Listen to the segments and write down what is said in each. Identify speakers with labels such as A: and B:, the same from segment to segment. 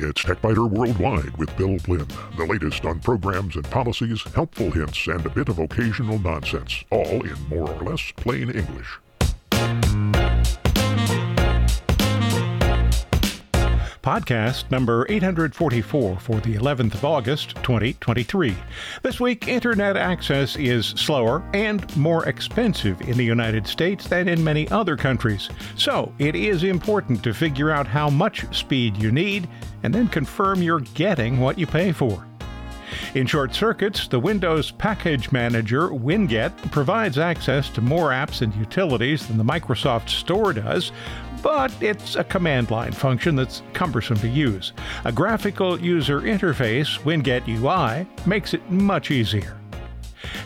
A: It's TechByter Worldwide with Bill Blinn. The latest on programs and policies, helpful hints, and a bit of occasional nonsense, all in more or less plain English.
B: Podcast number 844 for the 11th of August, 2023. This week, internet access is slower and more expensive in the United States than in many other countries. So, it is important to figure out how much speed you need and then confirm you're getting what you pay for. In short circuits, the Windows Package Manager Winget provides access to more apps and utilities than the Microsoft Store does, but it's a command line function that's cumbersome to use. A graphical user interface, Winget UI, makes it much easier.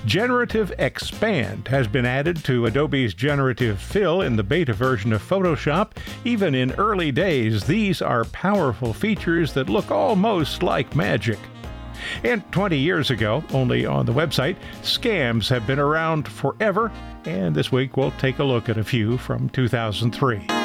B: Generative Expand has been added to Adobe's Generative Fill in the beta version of Photoshop. Even in early days, these are powerful features that look almost like magic. And 20 years ago, only on the website, scams have been around forever, and this week we'll take a look at a few from 2003.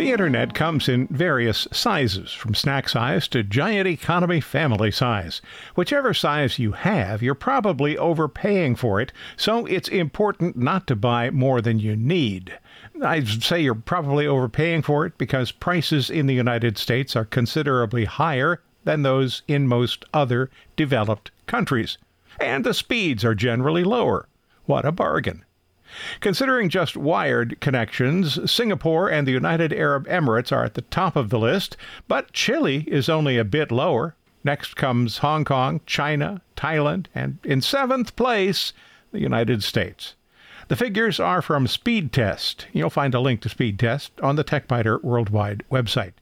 B: The internet comes in various sizes, from snack size to giant economy family size. Whichever size you have, you're probably overpaying for it, so it's important not to buy more than you need. I'd say you're probably overpaying for it because prices in the United States are considerably higher than those in most other developed countries. And the speeds are generally lower. What a bargain! Considering just wired connections, Singapore and the United Arab Emirates are at the top of the list, but Chile is only a bit lower. Next comes Hong Kong, China, Thailand, and in seventh place, the United States. The figures are from Speedtest. You'll find a link to Speedtest on the TechByter Worldwide website.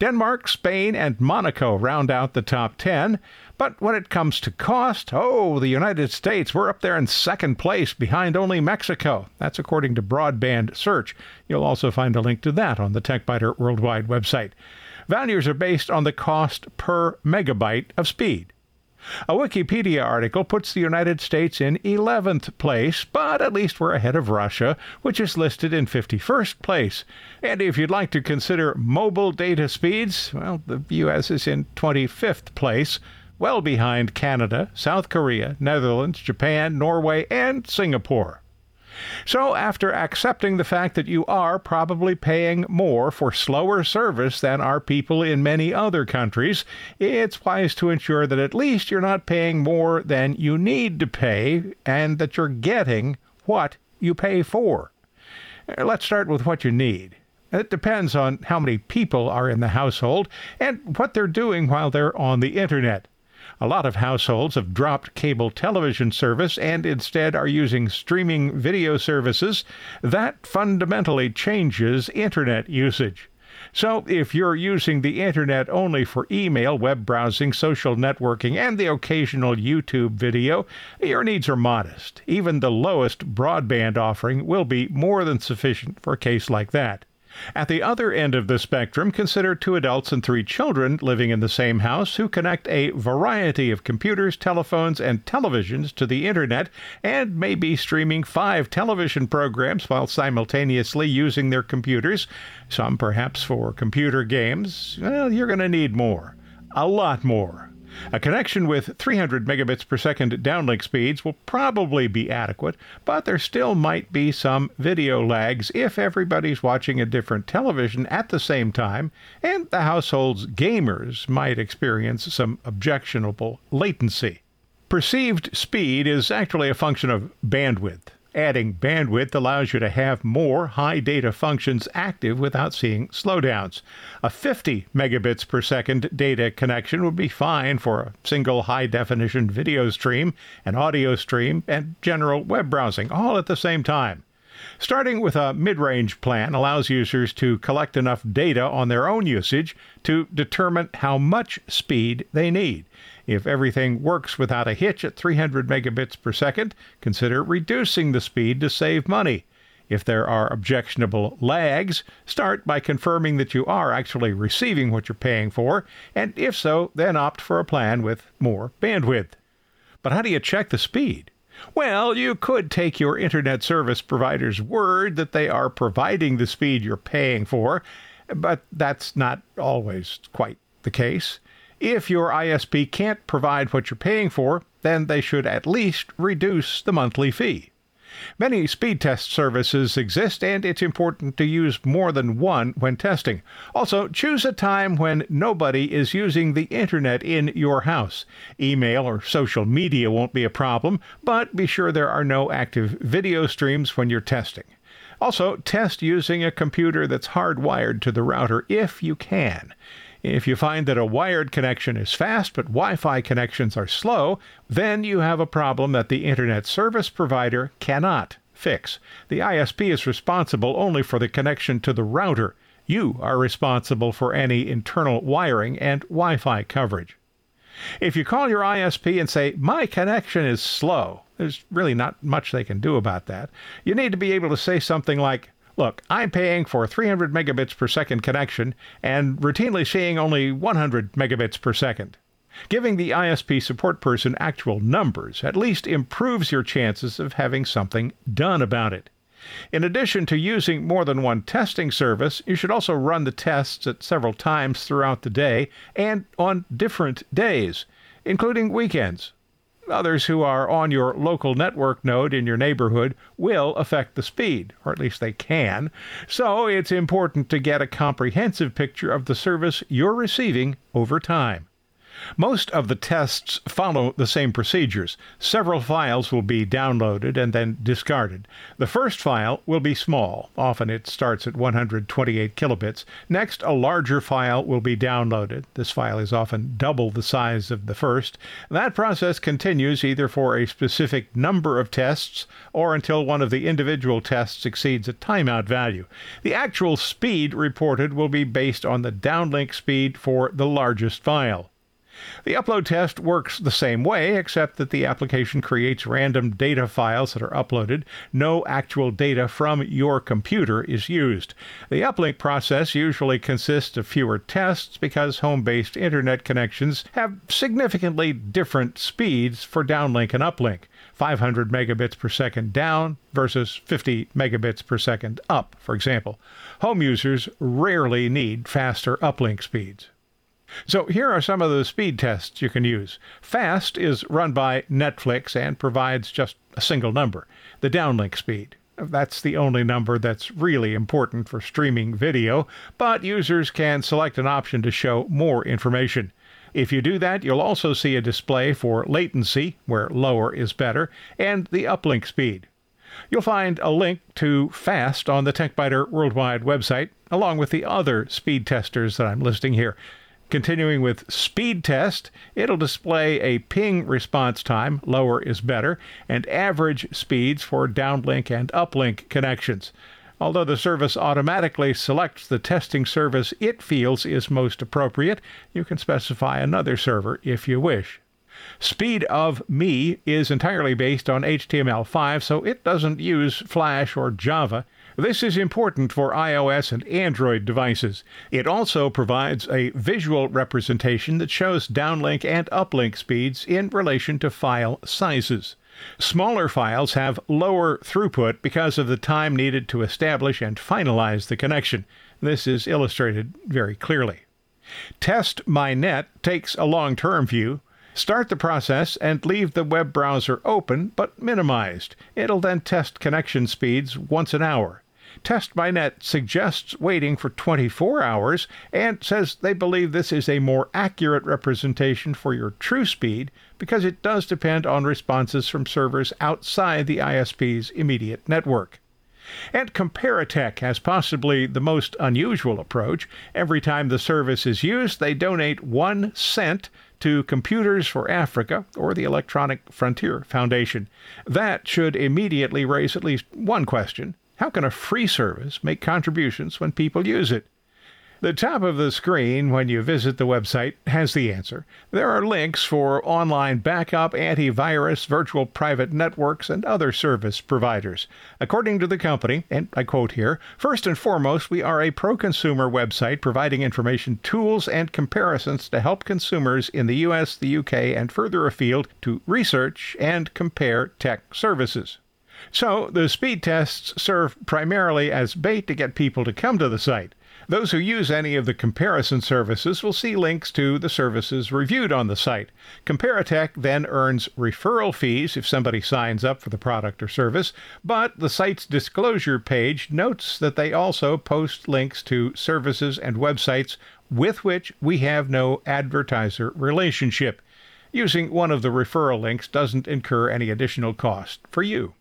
B: Denmark, Spain, and Monaco round out the top 10. But when it comes to cost, oh, the United States, we're up there in second place behind only Mexico. That's according to Broadband Search. You'll also find a link to that on the TechByter Worldwide website. Values are based on the cost per megabyte of speed. A Wikipedia article puts the United States in 11th place, but at least we're ahead of Russia, which is listed in 51st place. And if you'd like to consider mobile data speeds, well, the U.S. is in 25th place, well behind Canada, South Korea, Netherlands, Japan, Norway, and Singapore. So, after accepting the fact that you are probably paying more for slower service than are people in many other countries, it's wise to ensure that at least you're not paying more than you need to pay and that you're getting what you pay for. Uh, let's start with what you need. It depends on how many people are in the household and what they're doing while they're on the internet. A lot of households have dropped cable television service and instead are using streaming video services. That fundamentally changes internet usage. So, if you're using the internet only for email, web browsing, social networking, and the occasional YouTube video, your needs are modest. Even the lowest broadband offering will be more than sufficient for a case like that. At the other end of the spectrum, consider two adults and three children living in the same house who connect a variety of computers, telephones, and televisions to the internet and may be streaming five television programs while simultaneously using their computers, some perhaps for computer games. Well, you're going to need more. A lot more. A connection with 300 megabits per second downlink speeds will probably be adequate, but there still might be some video lags if everybody's watching a different television at the same time, and the household's gamers might experience some objectionable latency. Perceived speed is actually a function of bandwidth. Adding bandwidth allows you to have more high data functions active without seeing slowdowns. A 50 megabits per second data connection would be fine for a single high definition video stream, an audio stream, and general web browsing, all at the same time. Starting with a mid range plan allows users to collect enough data on their own usage to determine how much speed they need. If everything works without a hitch at 300 megabits per second, consider reducing the speed to save money. If there are objectionable lags, start by confirming that you are actually receiving what you're paying for, and if so, then opt for a plan with more bandwidth. But how do you check the speed? Well, you could take your internet service provider's word that they are providing the speed you're paying for, but that's not always quite the case. If your ISP can't provide what you're paying for, then they should at least reduce the monthly fee. Many speed test services exist, and it's important to use more than one when testing. Also, choose a time when nobody is using the internet in your house. Email or social media won't be a problem, but be sure there are no active video streams when you're testing. Also, test using a computer that's hardwired to the router if you can. If you find that a wired connection is fast but Wi Fi connections are slow, then you have a problem that the Internet Service Provider cannot fix. The ISP is responsible only for the connection to the router. You are responsible for any internal wiring and Wi Fi coverage. If you call your ISP and say, My connection is slow, there's really not much they can do about that. You need to be able to say something like, Look, I'm paying for 300 megabits per second connection and routinely seeing only 100 megabits per second. Giving the ISP support person actual numbers at least improves your chances of having something done about it. In addition to using more than one testing service, you should also run the tests at several times throughout the day and on different days, including weekends. Others who are on your local network node in your neighborhood will affect the speed, or at least they can. So it's important to get a comprehensive picture of the service you're receiving over time. Most of the tests follow the same procedures. Several files will be downloaded and then discarded. The first file will be small, often it starts at 128 kilobits. Next, a larger file will be downloaded. This file is often double the size of the first. That process continues either for a specific number of tests or until one of the individual tests exceeds a timeout value. The actual speed reported will be based on the downlink speed for the largest file. The upload test works the same way, except that the application creates random data files that are uploaded. No actual data from your computer is used. The uplink process usually consists of fewer tests because home based internet connections have significantly different speeds for downlink and uplink. 500 megabits per second down versus 50 megabits per second up, for example. Home users rarely need faster uplink speeds. So here are some of the speed tests you can use. Fast is run by Netflix and provides just a single number, the downlink speed. That's the only number that's really important for streaming video, but users can select an option to show more information. If you do that, you'll also see a display for latency, where lower is better, and the uplink speed. You'll find a link to FAST on the TechByter Worldwide website, along with the other speed testers that I'm listing here. Continuing with speed test, it'll display a ping response time, lower is better, and average speeds for downlink and uplink connections. Although the service automatically selects the testing service it feels is most appropriate, you can specify another server if you wish. Speed of Me is entirely based on HTML5, so it doesn't use Flash or Java. This is important for iOS and Android devices. It also provides a visual representation that shows downlink and uplink speeds in relation to file sizes. Smaller files have lower throughput because of the time needed to establish and finalize the connection. This is illustrated very clearly. Test My Net takes a long term view. Start the process and leave the web browser open but minimized. It'll then test connection speeds once an hour. TestMyNet suggests waiting for 24 hours and says they believe this is a more accurate representation for your true speed because it does depend on responses from servers outside the ISP's immediate network. And Comparitech has possibly the most unusual approach. Every time the service is used, they donate one cent to Computers for Africa or the Electronic Frontier Foundation. That should immediately raise at least one question how can a free service make contributions when people use it? The top of the screen when you visit the website has the answer. There are links for online backup, antivirus, virtual private networks, and other service providers. According to the company, and I quote here First and foremost, we are a pro consumer website providing information, tools, and comparisons to help consumers in the US, the UK, and further afield to research and compare tech services. So, the speed tests serve primarily as bait to get people to come to the site. Those who use any of the comparison services will see links to the services reviewed on the site. Comparitech then earns referral fees if somebody signs up for the product or service, but the site's disclosure page notes that they also post links to services and websites with which we have no advertiser relationship. Using one of the referral links doesn't incur any additional cost for you.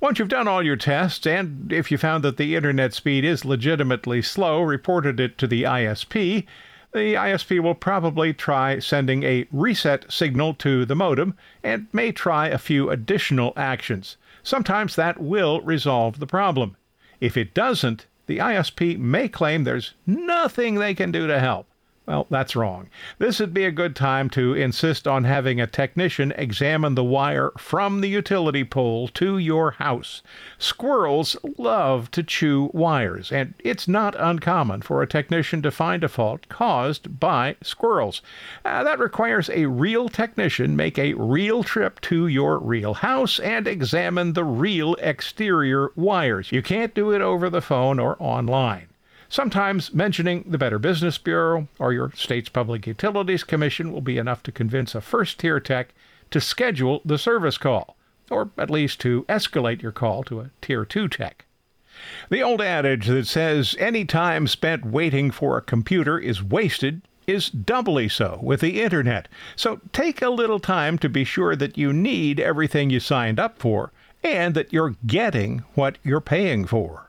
B: Once you've done all your tests, and if you found that the internet speed is legitimately slow, reported it to the ISP, the ISP will probably try sending a reset signal to the modem and may try a few additional actions. Sometimes that will resolve the problem. If it doesn't, the ISP may claim there's nothing they can do to help. Well, that's wrong. This would be a good time to insist on having a technician examine the wire from the utility pole to your house. Squirrels love to chew wires, and it's not uncommon for a technician to find a fault caused by squirrels. Uh, that requires a real technician make a real trip to your real house and examine the real exterior wires. You can't do it over the phone or online. Sometimes mentioning the Better Business Bureau or your state's Public Utilities Commission will be enough to convince a first tier tech to schedule the service call, or at least to escalate your call to a tier 2 tech. The old adage that says any time spent waiting for a computer is wasted is doubly so with the internet. So take a little time to be sure that you need everything you signed up for and that you're getting what you're paying for.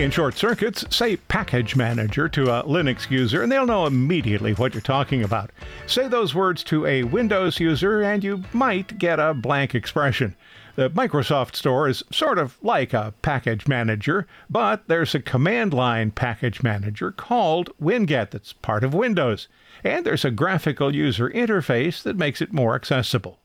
B: In short circuits, say package manager to a Linux user and they'll know immediately what you're talking about. Say those words to a Windows user and you might get a blank expression. The Microsoft Store is sort of like a package manager, but there's a command line package manager called Winget that's part of Windows, and there's a graphical user interface that makes it more accessible.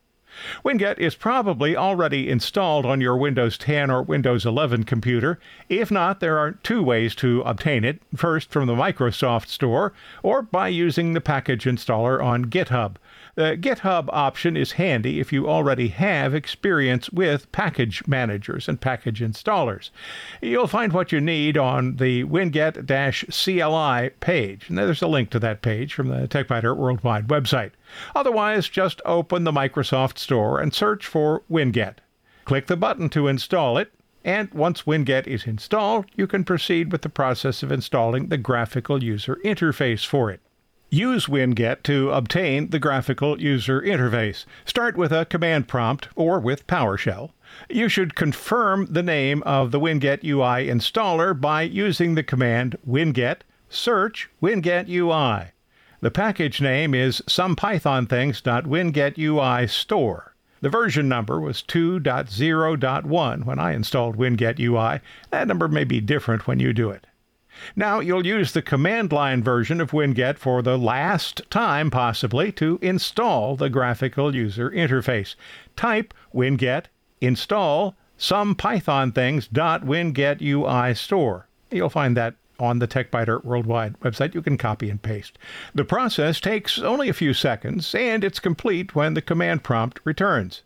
B: Winget is probably already installed on your Windows 10 or Windows 11 computer. If not, there are two ways to obtain it first from the Microsoft Store, or by using the package installer on GitHub. The GitHub option is handy if you already have experience with package managers and package installers. You'll find what you need on the winget CLI page. There's a link to that page from the TechByter Worldwide website. Otherwise, just open the Microsoft Store and search for Winget. Click the button to install it, and once Winget is installed, you can proceed with the process of installing the graphical user interface for it. Use Winget to obtain the graphical user interface. Start with a command prompt or with PowerShell. You should confirm the name of the Winget UI installer by using the command winget search winget UI. The package name is somepythonthings.wingetui store. The version number was 2.0.1 when I installed WingetUI. That number may be different when you do it. Now, you'll use the command line version of Winget for the last time, possibly, to install the graphical user interface. Type winget install some store. You'll find that on the TechByter Worldwide website. You can copy and paste. The process takes only a few seconds, and it's complete when the command prompt returns.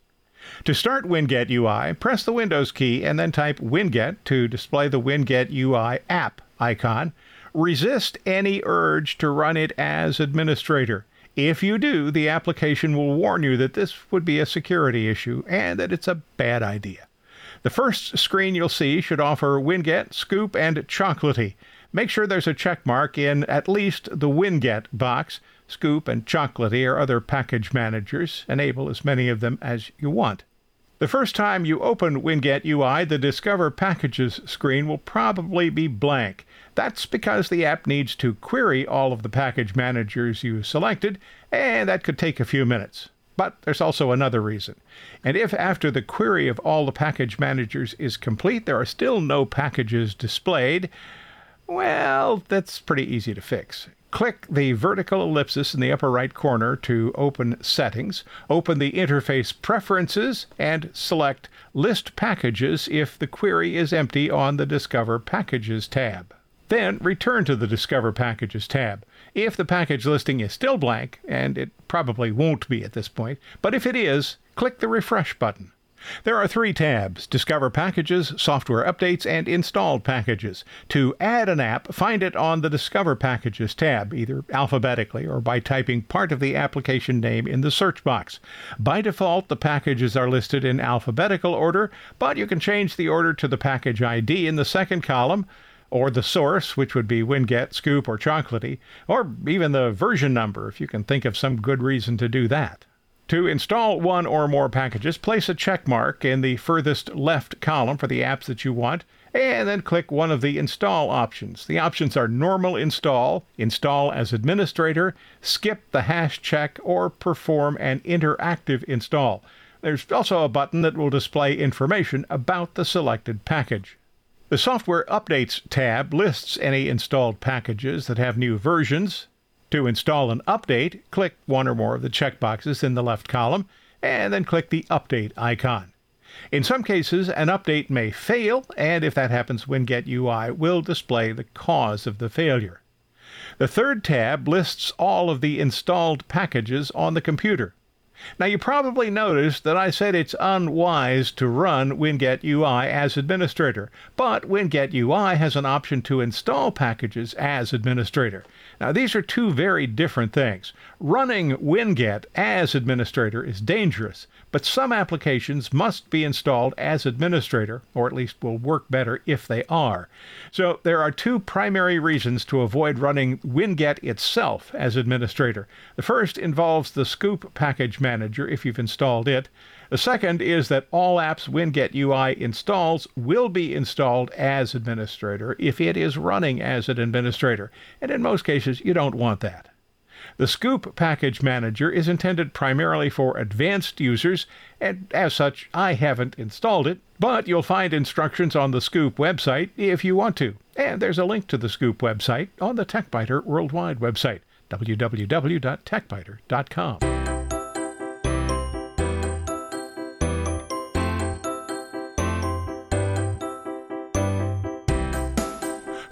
B: To start Winget UI, press the Windows key and then type Winget to display the Winget UI app icon. Resist any urge to run it as administrator. If you do, the application will warn you that this would be a security issue and that it's a bad idea. The first screen you'll see should offer Winget, Scoop, and Chocolatey. Make sure there's a check mark in at least the Winget box. Scoop and Chocolatey are other package managers. Enable as many of them as you want. The first time you open Winget UI, the Discover Packages screen will probably be blank. That's because the app needs to query all of the package managers you selected, and that could take a few minutes. But there's also another reason. And if after the query of all the package managers is complete, there are still no packages displayed, well, that's pretty easy to fix. Click the vertical ellipsis in the upper right corner to open Settings. Open the Interface Preferences and select List Packages if the query is empty on the Discover Packages tab. Then return to the Discover Packages tab. If the package listing is still blank, and it probably won't be at this point, but if it is, click the Refresh button. There are three tabs Discover Packages, Software Updates, and Installed Packages. To add an app, find it on the Discover Packages tab, either alphabetically or by typing part of the application name in the search box. By default, the packages are listed in alphabetical order, but you can change the order to the package ID in the second column or the source, which would be Winget, Scoop, or Chocolatey, or even the version number if you can think of some good reason to do that. To install one or more packages, place a check mark in the furthest left column for the apps that you want, and then click one of the install options. The options are Normal Install, Install as Administrator, Skip the hash check, or Perform an Interactive Install. There's also a button that will display information about the selected package. The Software Updates tab lists any installed packages that have new versions. To install an update, click one or more of the checkboxes in the left column, and then click the Update icon. In some cases, an update may fail, and if that happens, Winget UI will display the cause of the failure. The third tab lists all of the installed packages on the computer. Now, you probably noticed that I said it's unwise to run Winget UI as administrator, but Winget UI has an option to install packages as administrator. Now, these are two very different things. Running Winget as administrator is dangerous, but some applications must be installed as administrator, or at least will work better if they are. So, there are two primary reasons to avoid running Winget itself as administrator. The first involves the Scoop package manager if you've installed it. The second is that all apps Winget UI installs will be installed as administrator if it is running as an administrator, and in most cases you don't want that. The Scoop Package Manager is intended primarily for advanced users, and as such, I haven't installed it, but you'll find instructions on the Scoop website if you want to. And there's a link to the Scoop website on the TechByter Worldwide website, www.techbyter.com.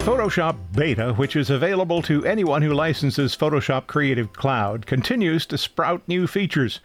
B: Photoshop Beta, which is available to anyone who licenses Photoshop Creative Cloud, continues to sprout new features.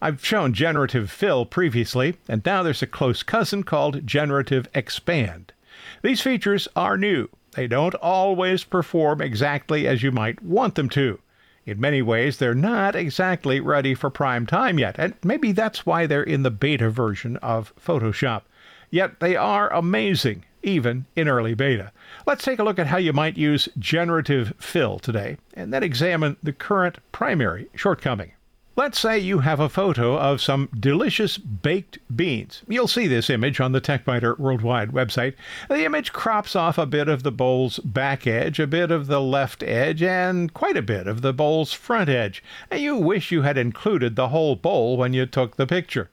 B: I've shown Generative Fill previously, and now there's a close cousin called Generative Expand. These features are new. They don't always perform exactly as you might want them to. In many ways, they're not exactly ready for prime time yet, and maybe that's why they're in the beta version of Photoshop. Yet they are amazing, even in early beta. Let's take a look at how you might use generative fill today, and then examine the current primary shortcoming. Let's say you have a photo of some delicious baked beans. You'll see this image on the TechByter Worldwide website. The image crops off a bit of the bowl's back edge, a bit of the left edge, and quite a bit of the bowl's front edge. You wish you had included the whole bowl when you took the picture.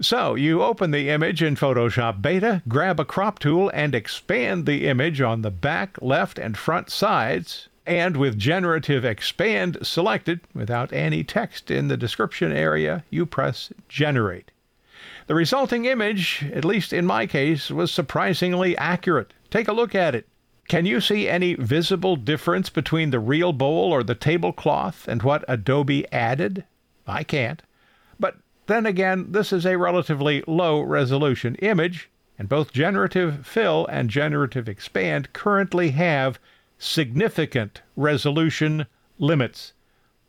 B: So you open the image in Photoshop Beta, grab a crop tool, and expand the image on the back, left, and front sides. And with Generative Expand selected, without any text in the description area, you press Generate. The resulting image, at least in my case, was surprisingly accurate. Take a look at it. Can you see any visible difference between the real bowl or the tablecloth and what Adobe added? I can't. Then again, this is a relatively low resolution image, and both Generative Fill and Generative Expand currently have significant resolution limits.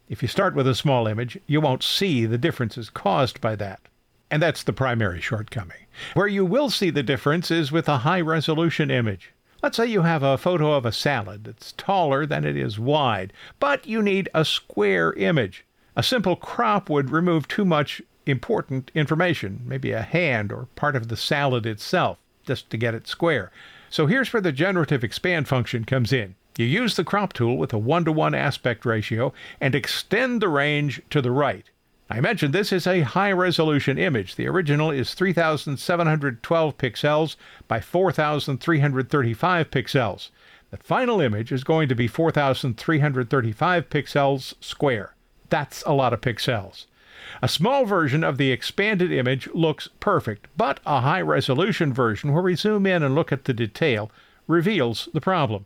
B: If you start with a small image, you won't see the differences caused by that. And that's the primary shortcoming. Where you will see the difference is with a high resolution image. Let's say you have a photo of a salad that's taller than it is wide, but you need a square image. A simple crop would remove too much important information, maybe a hand or part of the salad itself, just to get it square. So here's where the generative expand function comes in. You use the crop tool with a 1 to 1 aspect ratio and extend the range to the right. I mentioned this is a high resolution image. The original is 3712 pixels by 4335 pixels. The final image is going to be 4335 pixels square. That's a lot of pixels. A small version of the expanded image looks perfect, but a high resolution version where we zoom in and look at the detail reveals the problem.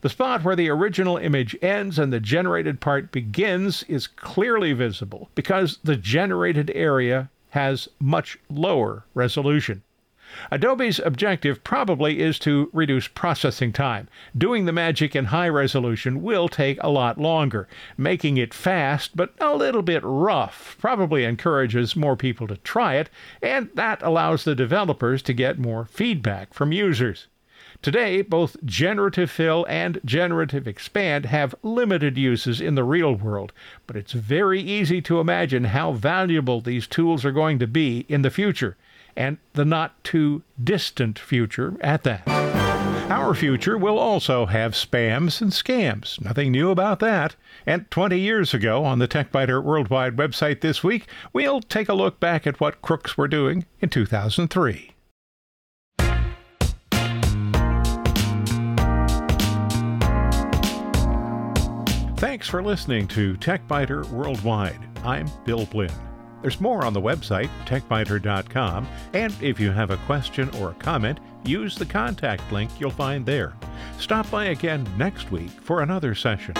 B: The spot where the original image ends and the generated part begins is clearly visible because the generated area has much lower resolution. Adobe's objective probably is to reduce processing time. Doing the magic in high resolution will take a lot longer. Making it fast but a little bit rough probably encourages more people to try it, and that allows the developers to get more feedback from users. Today, both generative fill and generative expand have limited uses in the real world, but it's very easy to imagine how valuable these tools are going to be in the future, and the not too distant future at that. Our future will also have spams and scams. Nothing new about that. And 20 years ago, on the TechByter Worldwide website this week, we'll take a look back at what crooks were doing in 2003. Thanks for listening to TechByter Worldwide. I'm Bill Blinn. There's more on the website, techbyter.com, and if you have a question or a comment, use the contact link you'll find there. Stop by again next week for another session.